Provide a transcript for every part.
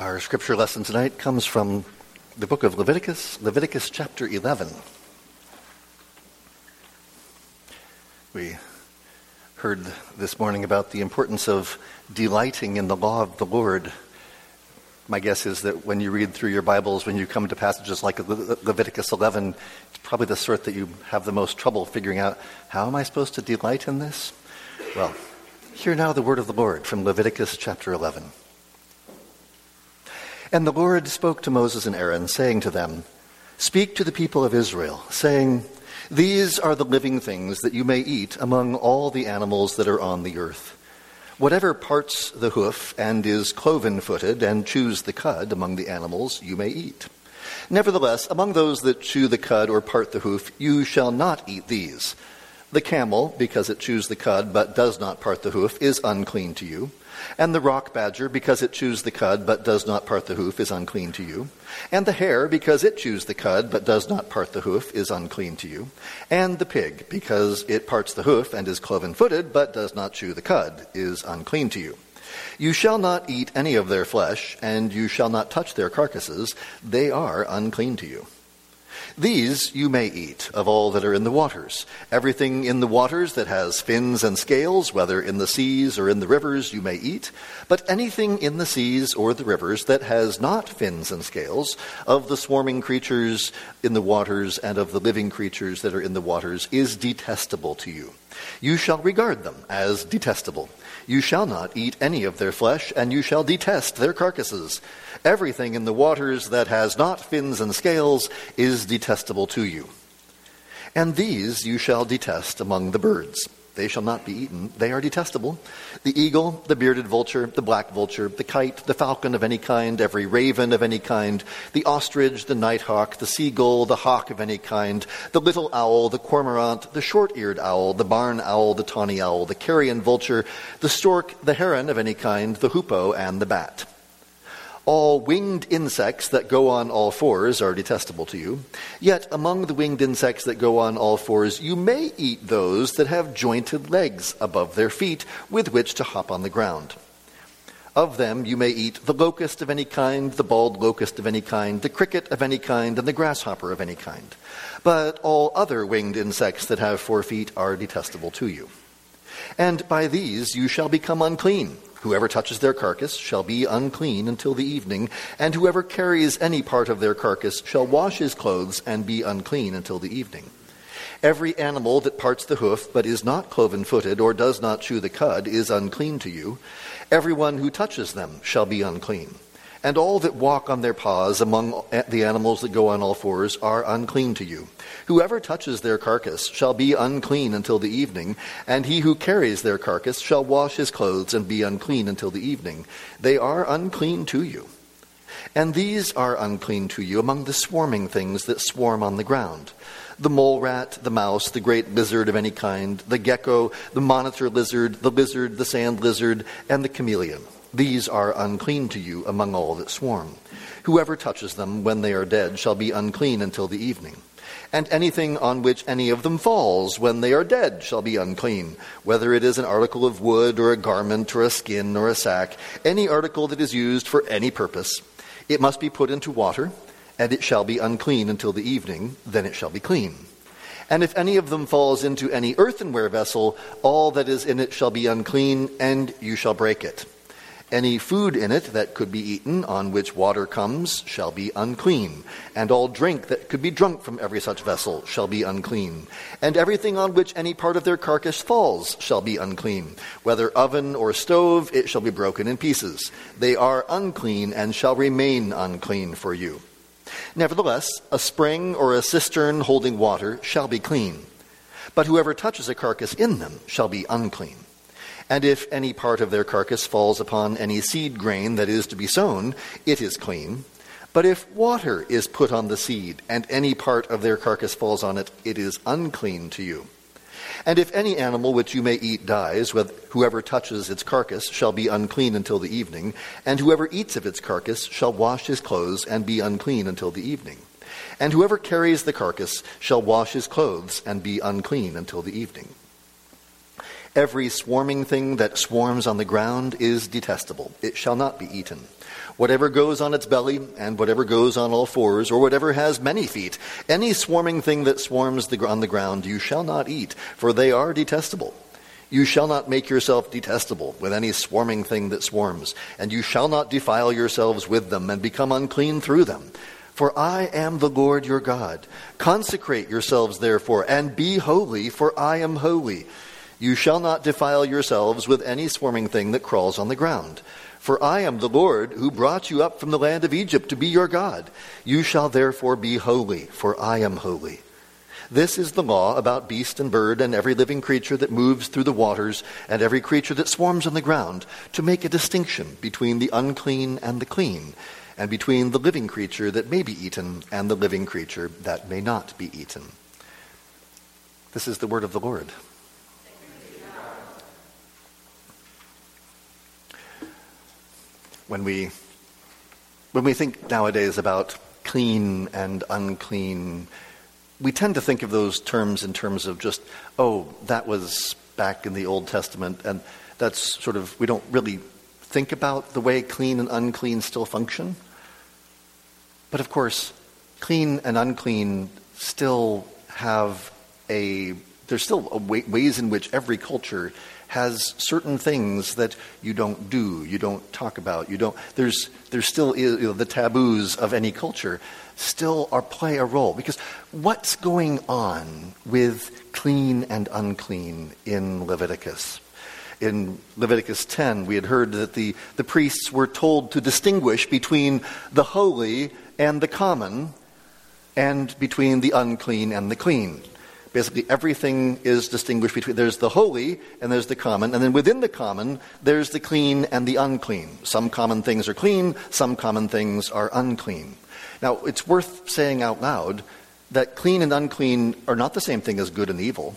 Our scripture lesson tonight comes from the book of Leviticus, Leviticus chapter 11. We heard this morning about the importance of delighting in the law of the Lord. My guess is that when you read through your Bibles, when you come to passages like Le- Leviticus 11, it's probably the sort that you have the most trouble figuring out how am I supposed to delight in this? Well, hear now the word of the Lord from Leviticus chapter 11. And the Lord spoke to Moses and Aaron, saying to them, Speak to the people of Israel, saying, These are the living things that you may eat among all the animals that are on the earth. Whatever parts the hoof and is cloven footed and chews the cud among the animals, you may eat. Nevertheless, among those that chew the cud or part the hoof, you shall not eat these. The camel, because it chews the cud but does not part the hoof, is unclean to you. And the rock badger, because it chews the cud but does not part the hoof, is unclean to you. And the hare, because it chews the cud but does not part the hoof, is unclean to you. And the pig, because it parts the hoof and is cloven footed but does not chew the cud, is unclean to you. You shall not eat any of their flesh, and you shall not touch their carcasses. They are unclean to you. These you may eat of all that are in the waters. Everything in the waters that has fins and scales, whether in the seas or in the rivers, you may eat. But anything in the seas or the rivers that has not fins and scales, of the swarming creatures in the waters and of the living creatures that are in the waters, is detestable to you. You shall regard them as detestable. You shall not eat any of their flesh, and you shall detest their carcasses. Everything in the waters that has not fins and scales is detestable to you. And these you shall detest among the birds. They shall not be eaten. They are detestable. The eagle, the bearded vulture, the black vulture, the kite, the falcon of any kind, every raven of any kind, the ostrich, the nighthawk, the seagull, the hawk of any kind, the little owl, the cormorant, the short eared owl, the barn owl, the tawny owl, the carrion vulture, the stork, the heron of any kind, the hoopoe, and the bat. All winged insects that go on all fours are detestable to you. Yet among the winged insects that go on all fours, you may eat those that have jointed legs above their feet with which to hop on the ground. Of them you may eat the locust of any kind, the bald locust of any kind, the cricket of any kind, and the grasshopper of any kind. But all other winged insects that have four feet are detestable to you. And by these you shall become unclean. Whoever touches their carcass shall be unclean until the evening, and whoever carries any part of their carcass shall wash his clothes and be unclean until the evening. Every animal that parts the hoof but is not cloven footed or does not chew the cud is unclean to you. Everyone who touches them shall be unclean. And all that walk on their paws among the animals that go on all fours are unclean to you. Whoever touches their carcass shall be unclean until the evening, and he who carries their carcass shall wash his clothes and be unclean until the evening. They are unclean to you. And these are unclean to you among the swarming things that swarm on the ground the mole rat, the mouse, the great lizard of any kind, the gecko, the monitor lizard, the lizard, the sand lizard, and the chameleon. These are unclean to you among all that swarm. Whoever touches them when they are dead shall be unclean until the evening. And anything on which any of them falls when they are dead shall be unclean, whether it is an article of wood or a garment or a skin or a sack, any article that is used for any purpose. It must be put into water, and it shall be unclean until the evening, then it shall be clean. And if any of them falls into any earthenware vessel, all that is in it shall be unclean, and you shall break it. Any food in it that could be eaten, on which water comes, shall be unclean, and all drink that could be drunk from every such vessel shall be unclean. And everything on which any part of their carcass falls shall be unclean. Whether oven or stove, it shall be broken in pieces. They are unclean and shall remain unclean for you. Nevertheless, a spring or a cistern holding water shall be clean. But whoever touches a carcass in them shall be unclean. And if any part of their carcass falls upon any seed grain that is to be sown, it is clean. But if water is put on the seed, and any part of their carcass falls on it, it is unclean to you. And if any animal which you may eat dies, whoever touches its carcass shall be unclean until the evening, and whoever eats of its carcass shall wash his clothes and be unclean until the evening. And whoever carries the carcass shall wash his clothes and be unclean until the evening. Every swarming thing that swarms on the ground is detestable. It shall not be eaten. Whatever goes on its belly, and whatever goes on all fours, or whatever has many feet, any swarming thing that swarms on the ground, you shall not eat, for they are detestable. You shall not make yourself detestable with any swarming thing that swarms, and you shall not defile yourselves with them and become unclean through them. For I am the Lord your God. Consecrate yourselves, therefore, and be holy, for I am holy. You shall not defile yourselves with any swarming thing that crawls on the ground. For I am the Lord who brought you up from the land of Egypt to be your God. You shall therefore be holy, for I am holy. This is the law about beast and bird and every living creature that moves through the waters and every creature that swarms on the ground, to make a distinction between the unclean and the clean, and between the living creature that may be eaten and the living creature that may not be eaten. This is the word of the Lord. When we when we think nowadays about clean and unclean, we tend to think of those terms in terms of just, oh, that was back in the Old Testament, and that's sort of, we don't really think about the way clean and unclean still function. But of course, clean and unclean still have a, there's still way, ways in which every culture has certain things that you don't do, you don't talk about, you don't. There's there's still you know, the taboos of any culture still are play a role because what's going on with clean and unclean in Leviticus? in Leviticus 10, we had heard that the, the priests were told to distinguish between the holy and the common, and between the unclean and the clean. Basically, everything is distinguished between there's the holy and there's the common, and then within the common, there's the clean and the unclean. Some common things are clean, some common things are unclean. Now, it's worth saying out loud that clean and unclean are not the same thing as good and evil.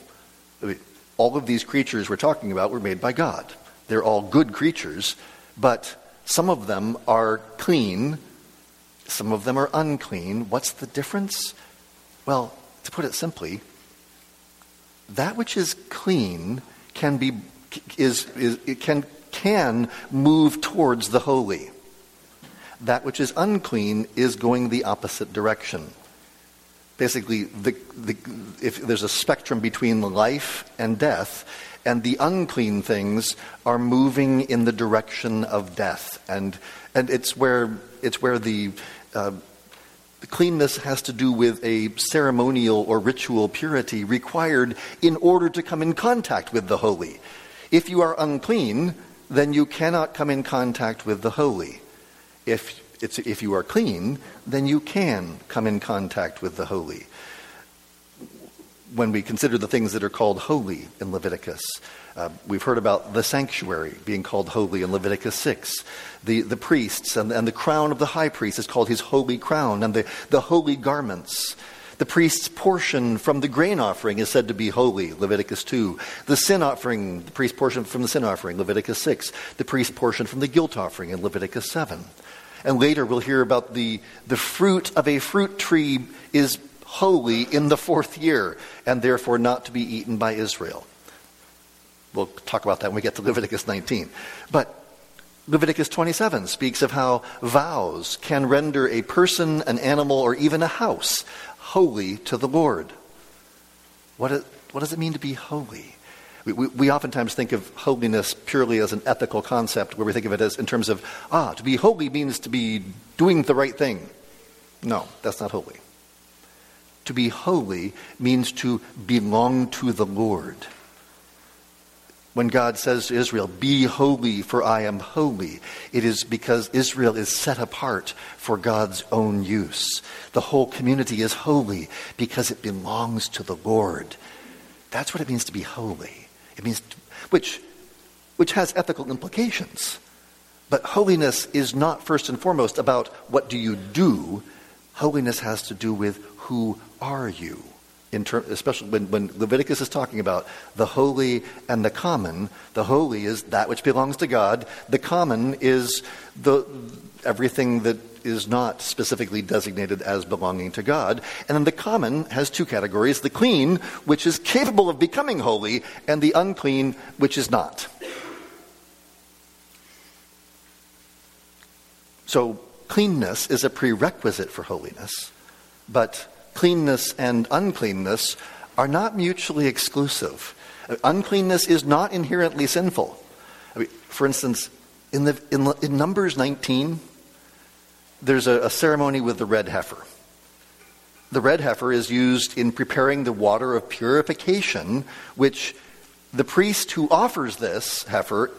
all of these creatures we're talking about were made by God. They're all good creatures, but some of them are clean, some of them are unclean. What's the difference? Well, to put it simply, that which is clean can be is, is it can can move towards the holy. That which is unclean is going the opposite direction. Basically, the, the, if there's a spectrum between life and death, and the unclean things are moving in the direction of death, and and it's where it's where the uh, cleanness has to do with a ceremonial or ritual purity required in order to come in contact with the holy. If you are unclean, then you cannot come in contact with the holy. If, if you are clean, then you can come in contact with the holy. When we consider the things that are called holy in Leviticus, uh, we've heard about the sanctuary being called holy in Leviticus 6. The, the priests and, and the crown of the high priest is called his holy crown, and the, the holy garments. The priest's portion from the grain offering is said to be holy, Leviticus 2. The sin offering, the priest's portion from the sin offering, Leviticus 6. The priest's portion from the guilt offering in Leviticus 7. And later we'll hear about the, the fruit of a fruit tree is holy in the fourth year, and therefore not to be eaten by Israel. We'll talk about that when we get to Leviticus 19. But Leviticus 27 speaks of how vows can render a person, an animal, or even a house holy to the Lord. What, what does it mean to be holy? We, we, we, oftentimes think of holiness purely as an ethical concept, where we think of it as in terms of, ah, to be holy means to be doing the right thing. No, that's not holy. To be holy means to belong to the Lord when God says to Israel, Be holy, for I am holy, it is because Israel is set apart for God's own use. The whole community is holy because it belongs to the Lord. That's what it means to be holy. It means, to, which, which has ethical implications. But holiness is not first and foremost about what do you do. Holiness has to do with who are you in ter- especially when, when Leviticus is talking about the holy and the common, the holy is that which belongs to God. The common is the everything that is not specifically designated as belonging to God. And then the common has two categories the clean, which is capable of becoming holy, and the unclean, which is not. So, cleanness is a prerequisite for holiness, but cleanness and uncleanness are not mutually exclusive. Uncleanness is not inherently sinful. I mean, for instance, in, the, in, in Numbers 19, there's a, a ceremony with the red heifer. The red heifer is used in preparing the water of purification, which the priest who offers this heifer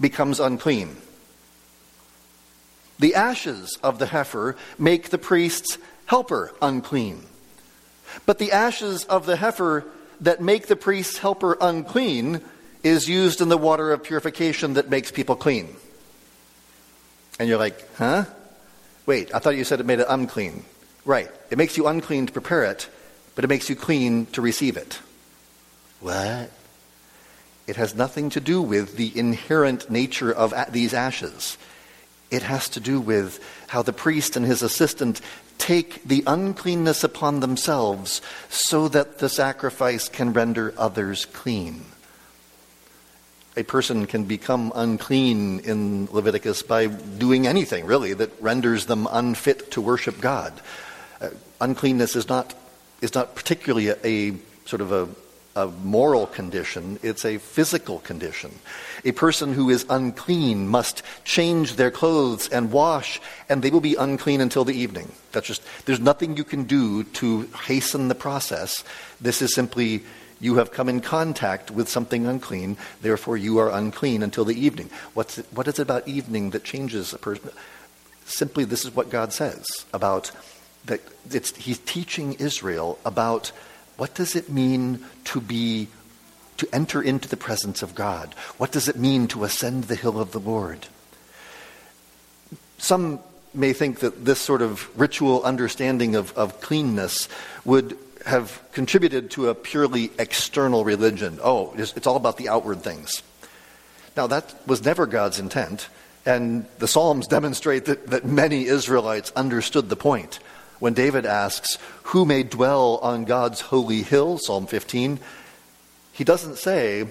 becomes unclean. The ashes of the heifer make the priest's helper unclean. But the ashes of the heifer that make the priest's helper unclean is used in the water of purification that makes people clean. And you're like, huh? Wait, I thought you said it made it unclean. Right. It makes you unclean to prepare it, but it makes you clean to receive it. What? It has nothing to do with the inherent nature of these ashes. It has to do with how the priest and his assistant take the uncleanness upon themselves so that the sacrifice can render others clean. A person can become unclean in Leviticus by doing anything, really, that renders them unfit to worship God. Uh, uncleanness is not, is not particularly a, a sort of a a moral condition, it's a physical condition. A person who is unclean must change their clothes and wash, and they will be unclean until the evening. That's just, there's nothing you can do to hasten the process. This is simply you have come in contact with something unclean, therefore you are unclean until the evening. What's it, what is it about evening that changes a person? Simply, this is what God says about that. He's teaching Israel about what does it mean to be to enter into the presence of God? What does it mean to ascend the hill of the Lord? Some may think that this sort of ritual understanding of, of cleanness would have contributed to a purely external religion. Oh, it's, it's all about the outward things. Now, that was never God's intent, and the Psalms demonstrate that, that many Israelites understood the point when David asks, Who may dwell on God's holy hill? Psalm 15, he doesn't say,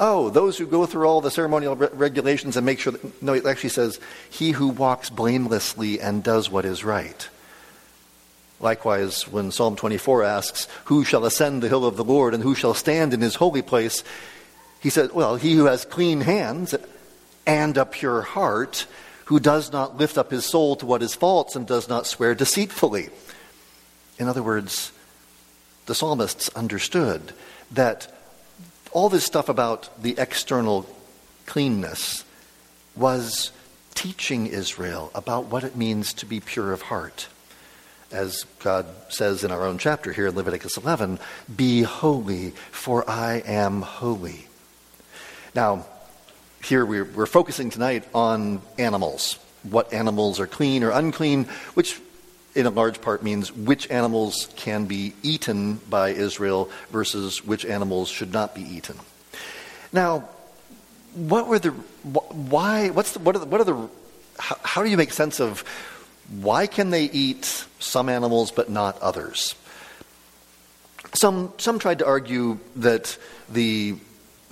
Oh, those who go through all the ceremonial re- regulations and make sure that. No, it actually says, He who walks blamelessly and does what is right. Likewise, when Psalm 24 asks, Who shall ascend the hill of the Lord and who shall stand in his holy place? He said, Well, he who has clean hands and a pure heart who does not lift up his soul to what is false and does not swear deceitfully. In other words, the psalmists understood that all this stuff about the external cleanness was teaching Israel about what it means to be pure of heart. As God says in our own chapter here in Leviticus 11, be holy, for I am holy. Now, here we're, we're focusing tonight on animals. What animals are clean or unclean, which in a large part means which animals can be eaten by Israel versus which animals should not be eaten. Now, what were the why? What's the, what are the, what are the how, how do you make sense of why can they eat some animals but not others? Some some tried to argue that the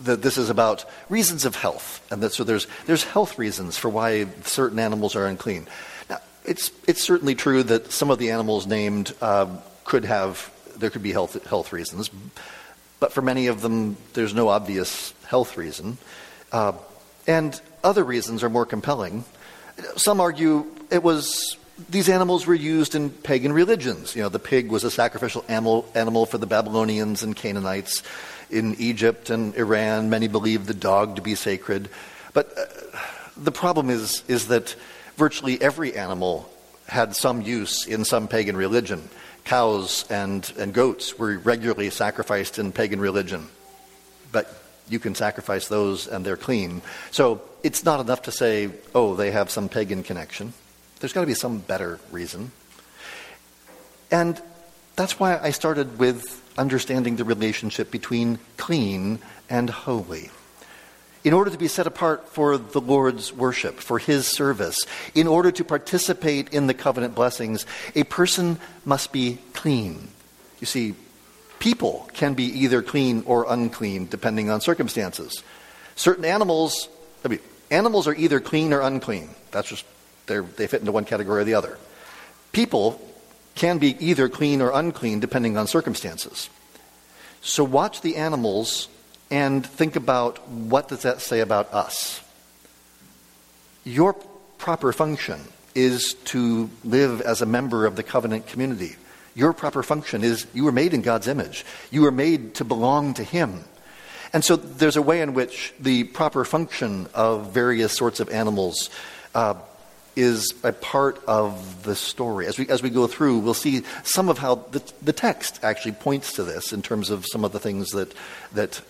that this is about reasons of health, and that so there's there's health reasons for why certain animals are unclean. Now, it's it's certainly true that some of the animals named uh, could have there could be health health reasons, but for many of them there's no obvious health reason, uh, and other reasons are more compelling. Some argue it was these animals were used in pagan religions. You know, the pig was a sacrificial animal, animal for the Babylonians and Canaanites in Egypt and Iran, many believed the dog to be sacred. But uh, the problem is, is that virtually every animal had some use in some pagan religion. Cows and, and goats were regularly sacrificed in pagan religion. But you can sacrifice those and they're clean. So it's not enough to say, oh, they have some pagan connection. There's got to be some better reason. And that's why I started with understanding the relationship between clean and holy. In order to be set apart for the Lord's worship, for His service, in order to participate in the covenant blessings, a person must be clean. You see, people can be either clean or unclean depending on circumstances. Certain animals, I mean, animals are either clean or unclean. That's just They're, they fit into one category or the other. People can be either clean or unclean depending on circumstances. So watch the animals and think about what does that say about us? Your proper function is to live as a member of the covenant community. Your proper function is you were made in God's image. You were made to belong to Him. And so there's a way in which the proper function of various sorts of animals uh, is a part of the story. As we, as we go through, we'll see some of how the, the text actually points to this in terms of some of the things that, that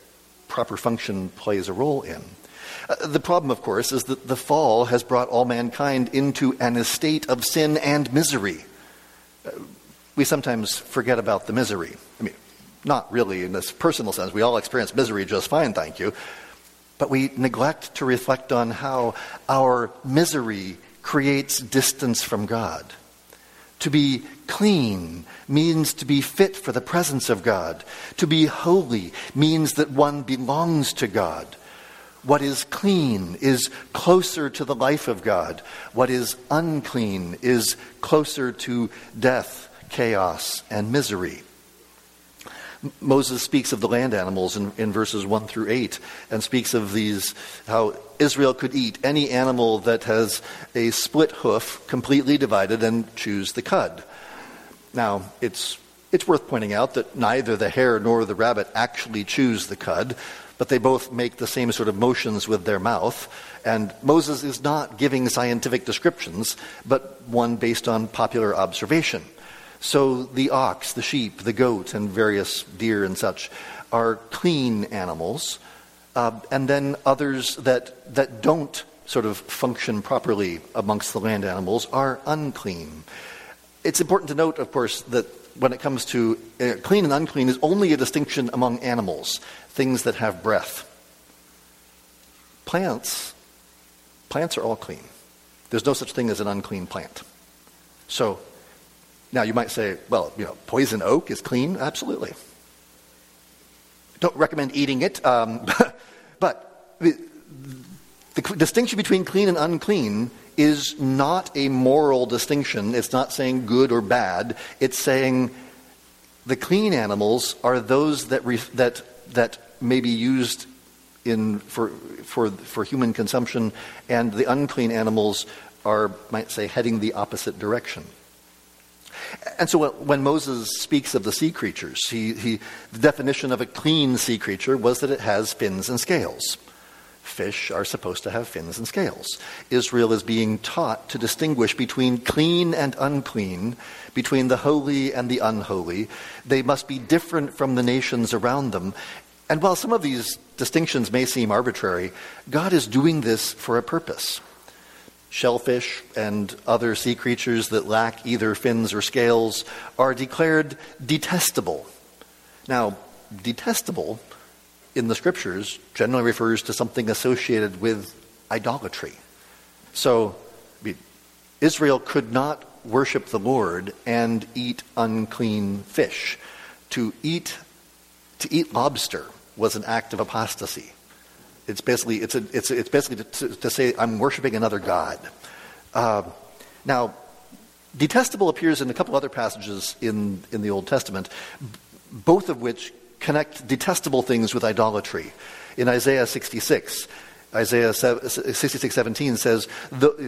proper function plays a role in. Uh, the problem, of course, is that the fall has brought all mankind into an estate of sin and misery. Uh, we sometimes forget about the misery. I mean, not really in this personal sense. We all experience misery just fine, thank you. But we neglect to reflect on how our misery creates distance from God. To be clean means to be fit for the presence of God. To be holy means that one belongs to God. What is clean is closer to the life of God. What is unclean is closer to death, chaos, and misery. Moses speaks of the land animals in, in, verses 1 through 8 and speaks of these, how Israel could eat any animal that has a split hoof completely divided and chews the cud. Now, it's, it's worth pointing out that neither the hare nor the rabbit actually chews the cud, but they both make the same sort of motions with their mouth. And Moses is not giving scientific descriptions, but one based on popular observation. So the ox, the sheep, the goat, and various deer and such are clean animals. Uh, and then others that, that don't sort of function properly amongst the land animals are unclean. It's important to note, of course, that when it comes to uh, clean and unclean is only a distinction among animals, things that have breath. Plants, plants are all clean. There's no such thing as an unclean plant. So now, you might say, well, you know, poison oak is clean. Absolutely. Don't recommend eating it. Um, but the, distinction between clean and unclean is not a moral distinction. It's not saying good or bad. It's saying the clean animals are those that, re, that, that may be used in, for, for, for human consumption, and the unclean animals are, might say, heading the opposite direction. And so when Moses speaks of the sea creatures, he, he, the definition of a clean sea creature was that it has fins and scales. Fish are supposed to have fins and scales. Israel is being taught to distinguish between clean and unclean, between the holy and the unholy. They must be different from the nations around them. And while some of these distinctions may seem arbitrary, God is doing this for a purpose shellfish and other sea creatures that lack either fins or scales are declared detestable. Now, detestable in the scriptures generally refers to something associated with idolatry. So, Israel could not worship the Lord and eat unclean fish. To eat, to eat lobster was an act of apostasy. It's basically, it's, a, it's, it's basically to, to, say, I'm worshiping another God. Uh, now, detestable appears in a couple other passages in, in the Old Testament, both of which connect detestable things with idolatry. In Isaiah 66, Isaiah 66, 17 says,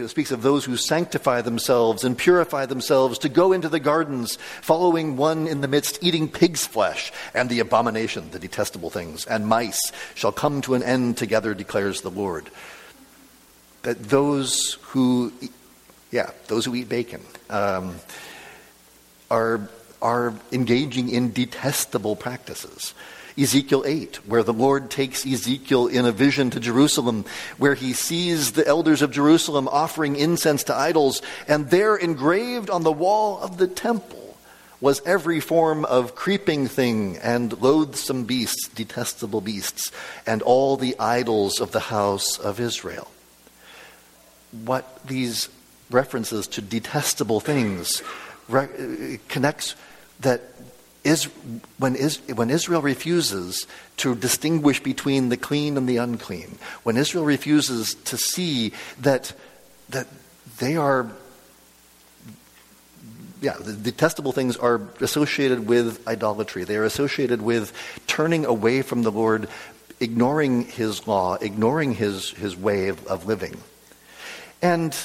speaks of those who sanctify themselves and purify themselves to go into the gardens, following one in the midst, eating pig's flesh, and the abomination, the detestable things, and mice shall come to an end together, declares the Lord. That those who, yeah, those who eat bacon um, are, are engaging in detestable practices. Ezekiel 8, where the Lord takes Ezekiel in a vision to Jerusalem, where he sees the elders of Jerusalem offering incense to idols, and there engraved on the wall of the temple was every form of creeping thing and loathsome beasts, detestable beasts, and all the idols of the house of Israel. What these references to detestable things re- uh, connects that is, when, is, when Israel refuses to distinguish between the clean and the unclean, when Israel refuses to see that, that they are yeah, the detestable things are associated with idolatry. They are associated with turning away from the Lord, ignoring his law, ignoring his, his way of, of living. And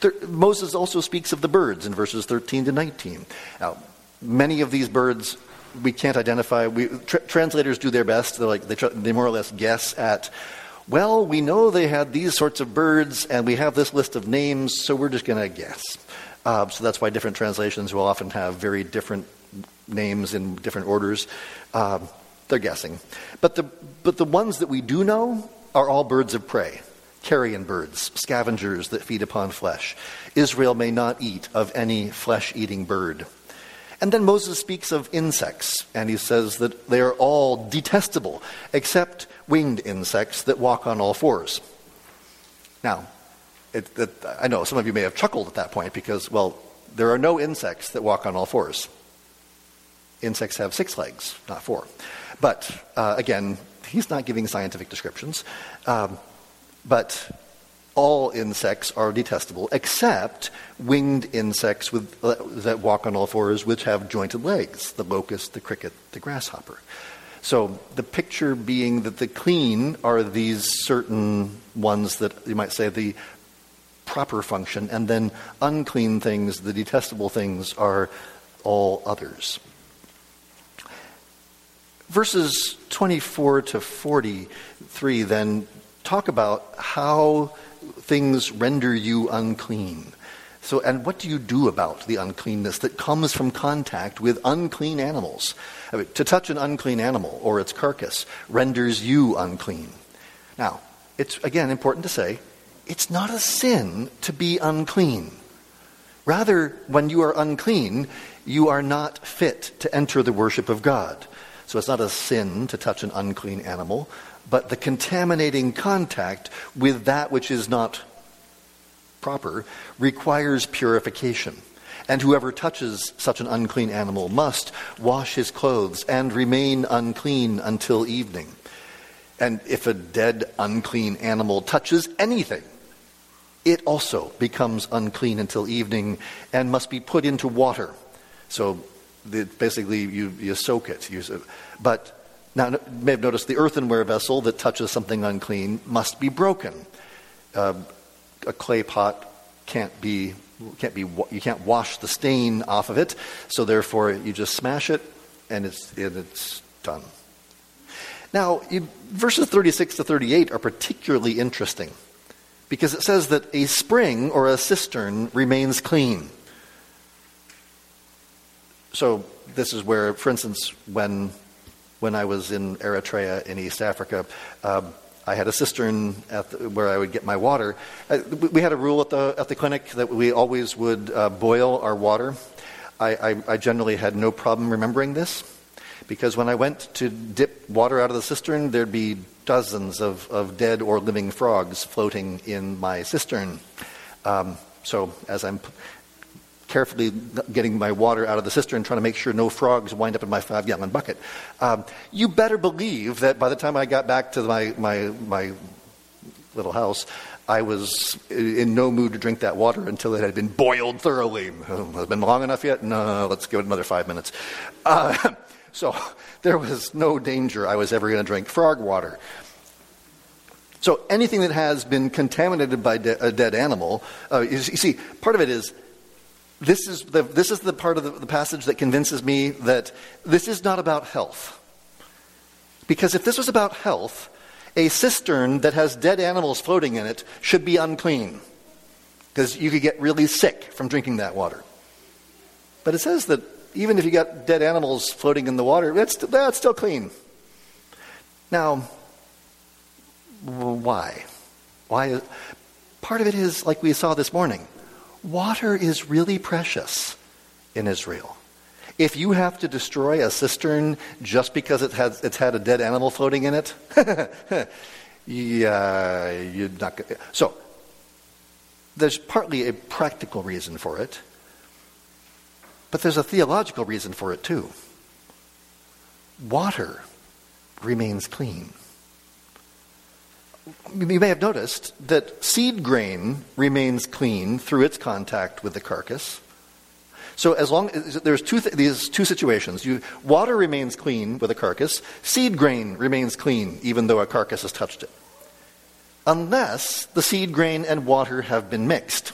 there, Moses also speaks of the birds in verses 13 to 19. Now, many of these birds we can't identify. We, tra- translators do their best. They're like, they, try, they more or less guess at, well, we know they had these sorts of birds, and we have this list of names, so we're just going to guess. Uh, so that's why different translations will often have very different names in different orders. Uh, they're guessing. But the, but the ones that we do know are all birds of prey carrion birds, scavengers that feed upon flesh. Israel may not eat of any flesh eating bird. And then Moses speaks of insects, and he says that they are all detestable, except winged insects that walk on all fours. Now, it, it, I know some of you may have chuckled at that point because, well, there are no insects that walk on all fours. Insects have six legs, not four. But uh, again, he's not giving scientific descriptions. Um, but all insects are detestable except winged insects with, uh, that walk on all fours, which have jointed legs the locust, the cricket, the grasshopper. So the picture being that the clean are these certain ones that you might say the proper function, and then unclean things, the detestable things, are all others. Verses 24 to 43 then talk about how things render you unclean. So, and what do you do about the uncleanness that comes from contact with unclean animals? I mean, to touch an unclean animal or its carcass renders you unclean. Now, it's again important to say it's not a sin to be unclean. Rather, when you are unclean, you are not fit to enter the worship of God. So it's not a sin to touch an unclean animal, but the contaminating contact with that which is not proper requires purification. And whoever touches such an unclean animal must wash his clothes and remain unclean until evening. And if a dead, unclean animal touches anything, it also becomes unclean until evening and must be put into water. So basically, you, you soak it. You, but now, you may have noticed the earthenware vessel that touches something unclean must be broken. Uh, a clay pot can't be can't be you can't wash the stain off of it, so therefore you just smash it and it's and it's done. Now, you, verses 36 to 38 are particularly interesting because it says that a spring or a cistern remains clean. So this is where, for instance, when when I was in Eritrea in East Africa, um, I had a cistern the, where I would get my water. Uh, we had a rule at the, at the clinic that we always would uh, boil our water. I, I, I, generally had no problem remembering this because when I went to dip water out of the cistern, there'd be dozens of, of dead or living frogs floating in my cistern. Um, so as I'm carefully getting my water out of the cistern, trying to make sure no frogs wind up in my five gallon bucket. Um, you better believe that by the time I got back to my, my, my little house, I was in no mood to drink that water until it had been boiled thoroughly. Has it been long enough yet? No, let's give it another five minutes. Uh, so there was no danger I was ever going to drink frog water. So anything that has been contaminated by de- a dead animal, uh, you see, part of it is this is the, this is the part of the, the passage that convinces me that this is not about health. Because if this was about health, a cistern that has dead animals floating in it should be unclean. Because you could get really sick from drinking that water. But it says that even if you got dead animals floating in the water, that's, that's still clean. Now, why? Why? Part of it is, like we saw this morning, water is really precious in Israel. If you have to destroy a cistern just because it has, it's had a dead animal floating in it, yeah, you're not going So, there's partly a practical reason for it, but there's a theological reason for it too. Water remains clean. You may have noticed that seed grain remains clean through its contact with the carcass. So as long as there's two th- these two situations, you, water remains clean with a carcass, seed grain remains clean even though a carcass has touched it. Unless the seed grain and water have been mixed.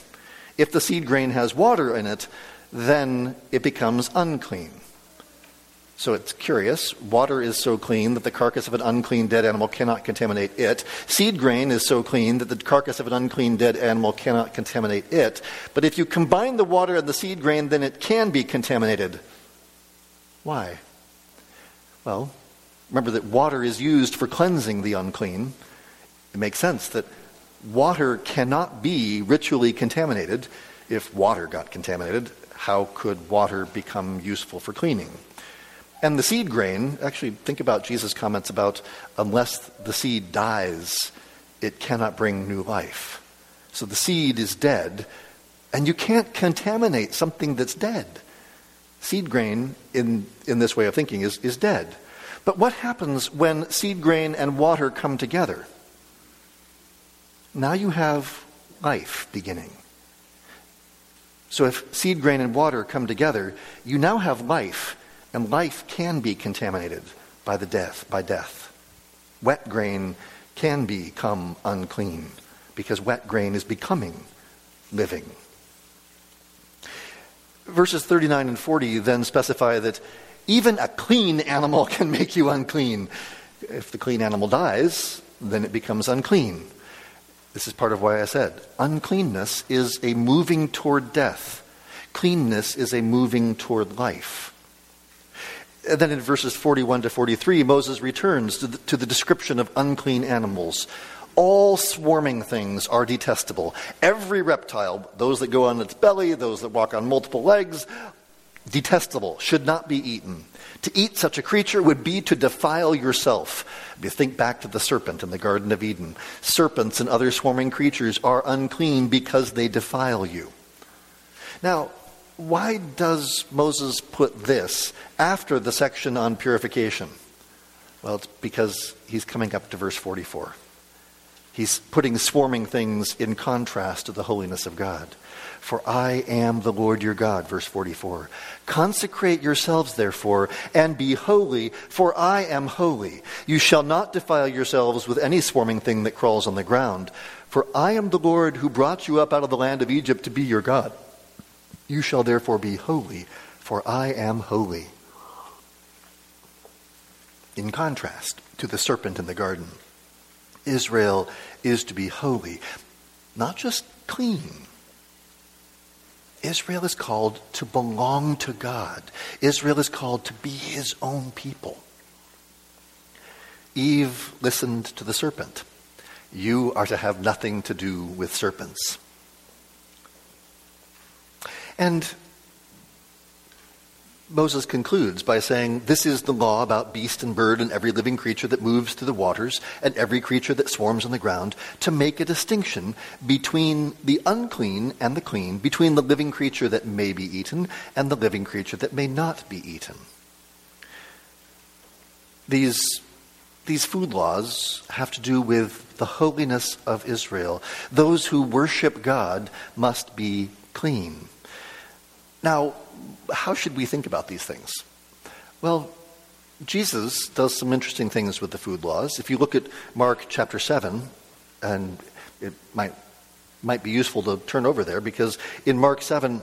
If the seed grain has water in it, then it becomes unclean. So it's curious. Water is so clean that the carcass of an unclean dead animal cannot contaminate it. Seed grain is so clean that the carcass of an unclean dead animal cannot contaminate it. But if you combine the water and the seed grain, then it can be contaminated. Why? Well, remember that water is used for cleansing the unclean. It makes sense that water cannot be ritually contaminated. If water got contaminated, how could water become useful for cleaning? And the seed grain, actually, think about Jesus' comments about unless the seed dies, it cannot bring new life. So the seed is dead, and you can't contaminate something that's dead. Seed grain, in, in this way of thinking, is, is dead. But what happens when seed grain and water come together? Now you have life beginning. So if seed grain and water come together, you now have life and life can be contaminated by the death, by death. Wet grain can become unclean because wet grain is becoming living. Verses 39 and 40 then specify that even a clean animal can make you unclean. If the clean animal dies, then it becomes unclean. This is part of why I said uncleanness is a moving toward death, cleanness is a moving toward life. And then in verses 41 to 43, Moses returns to the, to the description of unclean animals. All swarming things are detestable. Every reptile, those that go on its belly, those that walk on multiple legs, detestable, should not be eaten. To eat such a creature would be to defile yourself. If you think back to the serpent in the Garden of Eden, serpents and other swarming creatures are unclean because they defile you. Now, why does Moses put this after the section on purification? Well, it's because he's coming up to verse 44. He's putting swarming things in contrast to the holiness of God. For I am the Lord your God, verse 44. Consecrate yourselves, therefore, and be holy, for I am holy. You shall not defile yourselves with any swarming thing that crawls on the ground. For I am the Lord who brought you up out of the land of Egypt to be your God. You shall therefore be holy, for I am holy. In contrast to the serpent in the garden, Israel is to be holy, not just clean. Israel is called to belong to God. Israel is called to be his own people. Eve listened to the serpent. You are to have nothing to do with serpents. And Moses concludes by saying, This is the law about beast and bird and every living creature that moves through the waters and every creature that swarms on the ground, to make a distinction between the unclean and the clean, between the living creature that may be eaten and the living creature that may not be eaten. These, these food laws have to do with the holiness of Israel. Those who worship God must be clean. Now, how should we think about these things? Well, Jesus does some interesting things with the food laws. If you look at Mark chapter 7, and it might, might be useful to turn over there because in Mark 7,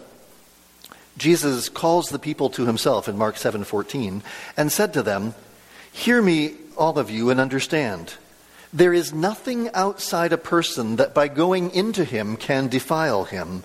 Jesus calls the people to himself in Mark 7:14 and said to them, "Hear me all of you and understand. There is nothing outside a person that by going into him can defile him."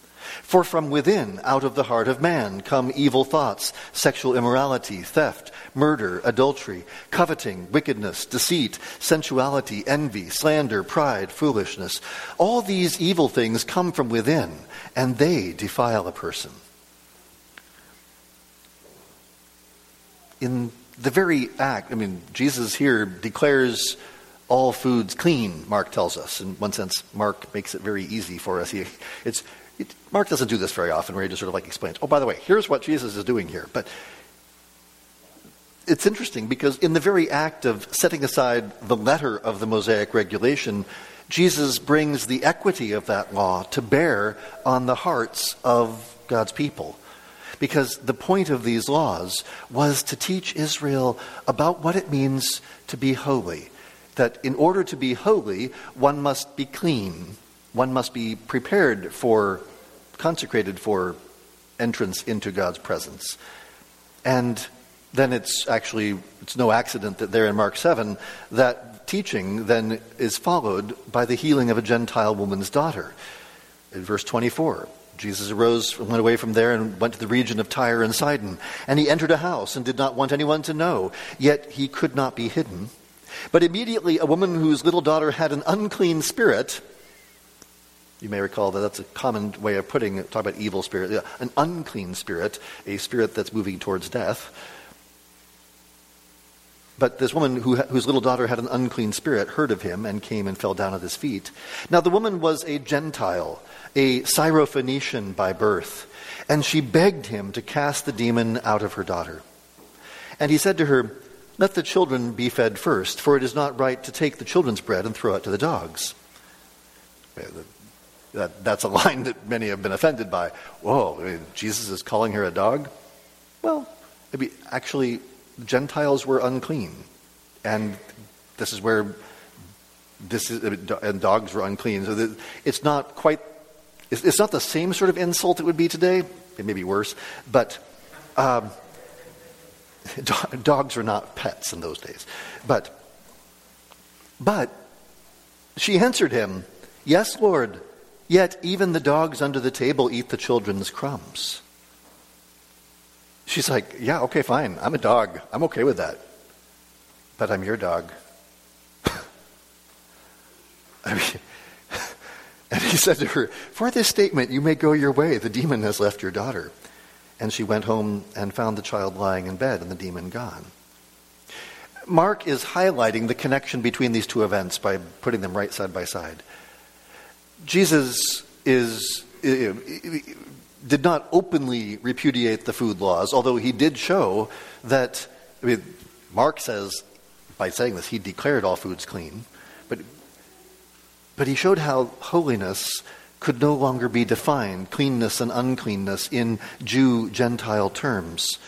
For from within, out of the heart of man, come evil thoughts, sexual immorality, theft, murder, adultery, coveting, wickedness, deceit, sensuality, envy, slander, pride, foolishness. All these evil things come from within, and they defile a person. In the very act, I mean, Jesus here declares all foods clean, Mark tells us. In one sense, Mark makes it very easy for us. He, it's it, Mark doesn't do this very often, where he just sort of like explains, oh, by the way, here's what Jesus is doing here. But it's interesting because in the very act of setting aside the letter of the Mosaic regulation, Jesus brings the equity of that law to bear on the hearts of God's people. Because the point of these laws was to teach Israel about what it means to be holy. That in order to be holy, one must be clean, one must be prepared for consecrated for entrance into God's presence. And then it's actually it's no accident that there in Mark 7 that teaching then is followed by the healing of a Gentile woman's daughter. In verse 24, Jesus arose and went away from there and went to the region of Tyre and Sidon. And he entered a house and did not want anyone to know, yet he could not be hidden. But immediately a woman whose little daughter had an unclean spirit you may recall that that's a common way of putting it, talk about evil spirit, an unclean spirit, a spirit that's moving towards death. But this woman who, whose little daughter had an unclean spirit heard of him and came and fell down at his feet. Now the woman was a Gentile, a Syrophoenician by birth, and she begged him to cast the demon out of her daughter. And he said to her, Let the children be fed first, for it is not right to take the children's bread and throw it to the dogs. That, that's a line that many have been offended by. Whoa, I mean, Jesus is calling her a dog? Well, maybe actually, Gentiles were unclean. And this is where this is, and dogs were unclean. So it's not quite, it's not the same sort of insult it would be today. It may be worse. But um, dogs were not pets in those days. But, but she answered him, Yes, Lord. Yet even the dogs under the table eat the children's crumbs. She's like, Yeah, okay, fine. I'm a dog. I'm okay with that. But I'm your dog. I mean, and he said to her, For this statement you may go your way. The demon has left your daughter. And she went home and found the child lying in bed and the demon gone. Mark is highlighting the connection between these two events by putting them right side by side. Jesus is, did not openly repudiate the food laws, although he did show that, I mean, Mark says, by saying this, he declared all foods clean, but, but he showed how holiness could no longer be defined, cleanness and uncleanness, in Jew Gentile terms.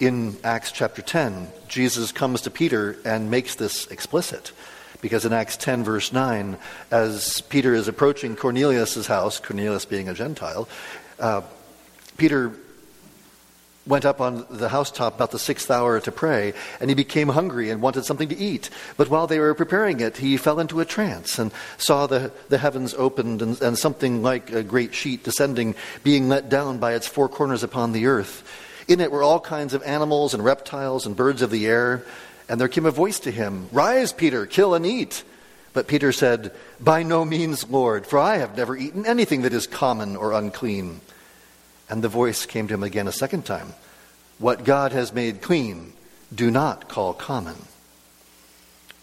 In Acts chapter 10, Jesus comes to Peter and makes this explicit. Because in Acts 10, verse 9, as Peter is approaching Cornelius' house, Cornelius being a Gentile, uh, Peter went up on the housetop about the sixth hour to pray, and he became hungry and wanted something to eat. But while they were preparing it, he fell into a trance and saw the, the heavens opened and, and something like a great sheet descending, being let down by its four corners upon the earth. In it were all kinds of animals and reptiles and birds of the air. And there came a voice to him Rise, Peter, kill and eat. But Peter said, By no means, Lord, for I have never eaten anything that is common or unclean. And the voice came to him again a second time What God has made clean, do not call common.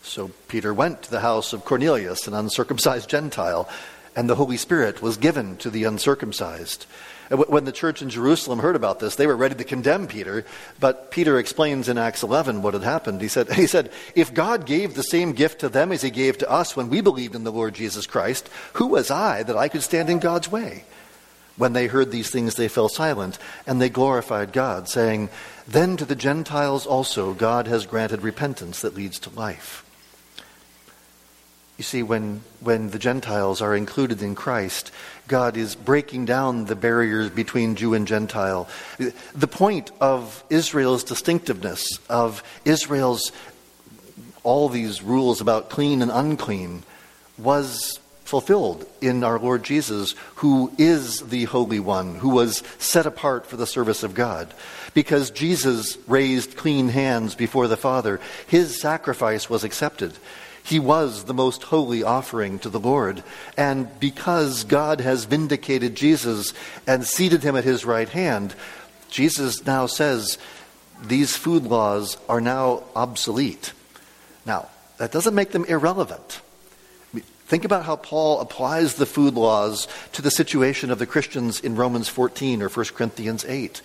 So Peter went to the house of Cornelius, an uncircumcised Gentile, and the Holy Spirit was given to the uncircumcised. When the church in Jerusalem heard about this, they were ready to condemn Peter, but Peter explains in Acts 11 what had happened. He said, he said, If God gave the same gift to them as he gave to us when we believed in the Lord Jesus Christ, who was I that I could stand in God's way? When they heard these things, they fell silent, and they glorified God, saying, Then to the Gentiles also God has granted repentance that leads to life. You see, when, when the Gentiles are included in Christ, God is breaking down the barriers between Jew and Gentile. The point of Israel's distinctiveness, of Israel's all these rules about clean and unclean, was fulfilled in our Lord Jesus, who is the Holy One, who was set apart for the service of God. Because Jesus raised clean hands before the Father, his sacrifice was accepted. He was the most holy offering to the Lord. And because God has vindicated Jesus and seated him at his right hand, Jesus now says these food laws are now obsolete. Now, that doesn't make them irrelevant. Think about how Paul applies the food laws to the situation of the Christians in Romans 14 or 1 Corinthians 8.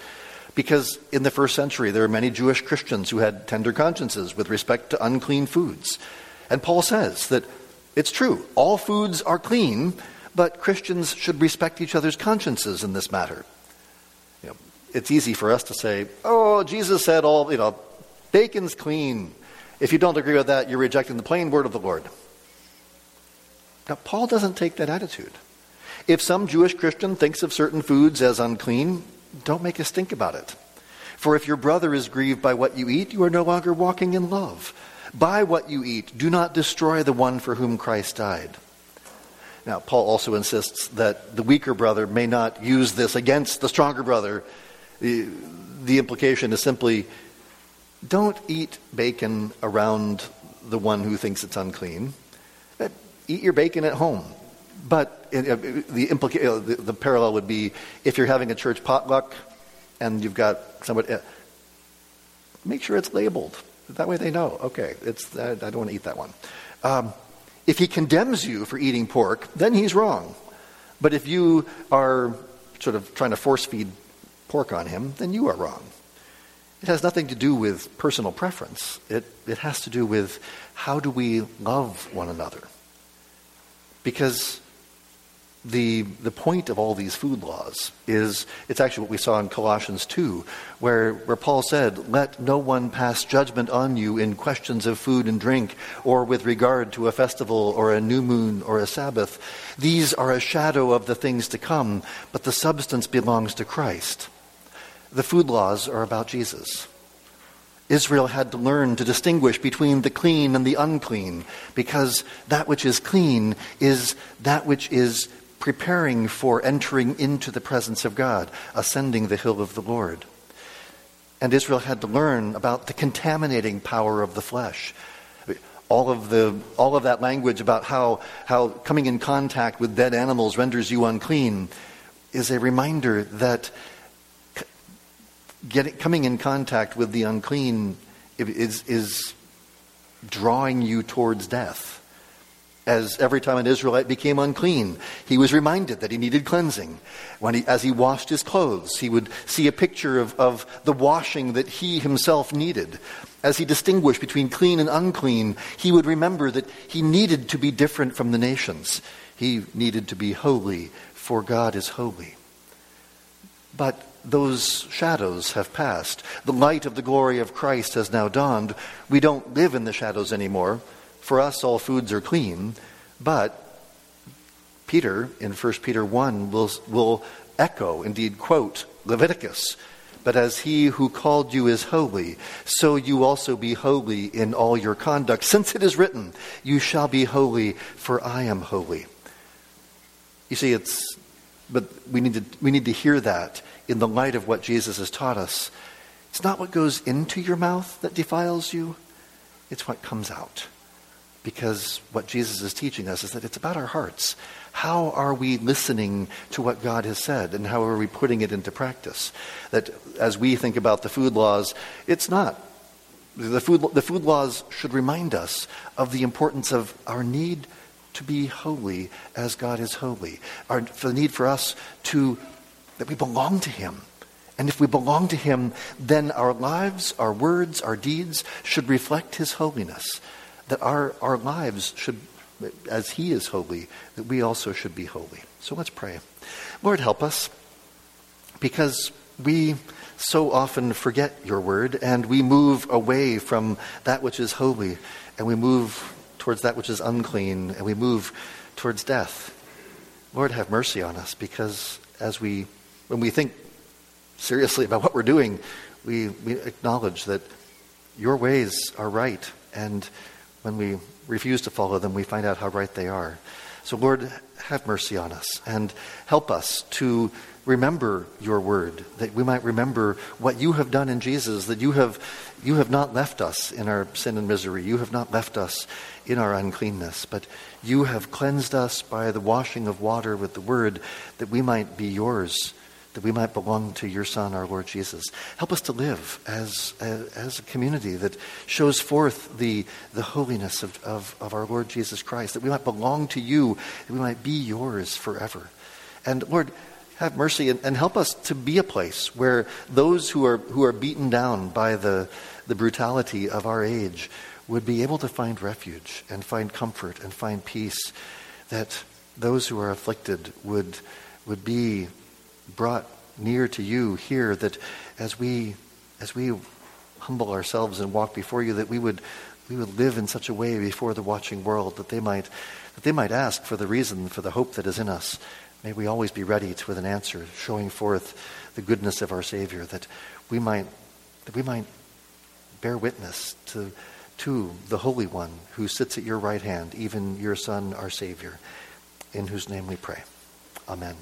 Because in the first century, there are many Jewish Christians who had tender consciences with respect to unclean foods. And Paul says that it's true, all foods are clean, but Christians should respect each other's consciences in this matter. You know, it's easy for us to say, oh, Jesus said all, you know, bacon's clean. If you don't agree with that, you're rejecting the plain word of the Lord. Now, Paul doesn't take that attitude. If some Jewish Christian thinks of certain foods as unclean, don't make a stink about it. For if your brother is grieved by what you eat, you are no longer walking in love. By what you eat, do not destroy the one for whom Christ died. Now, Paul also insists that the weaker brother may not use this against the stronger brother. The, the implication is simply don't eat bacon around the one who thinks it's unclean eat your bacon at home. But uh, the, implica- uh, the, the, parallel would be if you're having a church potluck and you've got somebody, uh, make sure it's labeled. That way they know, okay, it's, I don't want to eat that one. Um, if he condemns you for eating pork, then he's wrong. But if you are sort of trying to force feed pork on him, then you are wrong. It has nothing to do with personal preference. It, it has to do with how do we love one another. Because the, the point of all these food laws is it's actually what we saw in Colossians 2, where, where Paul said, Let no one pass judgment on you in questions of food and drink, or with regard to a festival, or a new moon, or a Sabbath. These are a shadow of the things to come, but the substance belongs to Christ. The food laws are about Jesus. Israel had to learn to distinguish between the clean and the unclean, because that which is clean is that which is preparing for entering into the presence of God, ascending the hill of the Lord. And Israel had to learn about the contaminating power of the flesh. All of, the, all of that language about how, how coming in contact with dead animals renders you unclean is a reminder that getting, coming in contact with the unclean is, is drawing you towards death. As every time an Israelite became unclean, he was reminded that he needed cleansing. When he, as he washed his clothes, he would see a picture of, of the washing that he himself needed. As he distinguished between clean and unclean, he would remember that he needed to be different from the nations. He needed to be holy, for God is holy. But those shadows have passed. The light of the glory of Christ has now dawned. We don't live in the shadows anymore. For us, all foods are clean. But Peter, in 1 Peter 1, will, will echo, indeed quote, Leviticus. But as he who called you is holy, so you also be holy in all your conduct. Since it is written, You shall be holy, for I am holy. You see, it's, but we need to, we need to hear that in the light of what Jesus has taught us. It's not what goes into your mouth that defiles you, it's what comes out. Because what Jesus is teaching us is that it's about our hearts. How are we listening to what God has said, and how are we putting it into practice? That as we think about the food laws, it's not. The food, the food laws should remind us of the importance of our need to be holy as God is holy, our, for the need for us to that we belong to Him. And if we belong to Him, then our lives, our words, our deeds should reflect His holiness. That our, our lives should, as He is holy, that we also should be holy. So let's pray. Lord, help us, because we so often forget your word and we move away from that which is holy and we move towards that which is unclean and we move towards death. Lord, have mercy on us because as we when we think seriously about what we're doing, we, we acknowledge that your ways are right. And when we refuse to follow them, we find out how right they are. So, Lord, have mercy on us and help us to remember your word, that we might remember what you have done in Jesus, that you have, you have not left us in our sin and misery. You have not left us in our uncleanness, but you have cleansed us by the washing of water with the word, that we might be yours, that we might belong to your Son, our Lord Jesus. Help us to live as, as, as a community that shows forth the, the holiness of, of, of our Lord Jesus Christ, that we might belong to you, that we might be yours forever. And Lord, have mercy and, and, help us to be a place where those who are, who are beaten down by the, the brutality of our age would be able to find refuge and find comfort and find peace, that those who are afflicted would, would be brought near to you here, that as we, as we humble ourselves and walk before you, that we would, we would live in such a way before the watching world that they might, that they might ask for the reason, for the hope that is in us May we always be ready to, with an answer, showing forth the goodness of our Savior, that we might, that we might bear witness to, to the Holy One who sits at your right hand, even your Son, our Savior, in whose name we pray. Amen.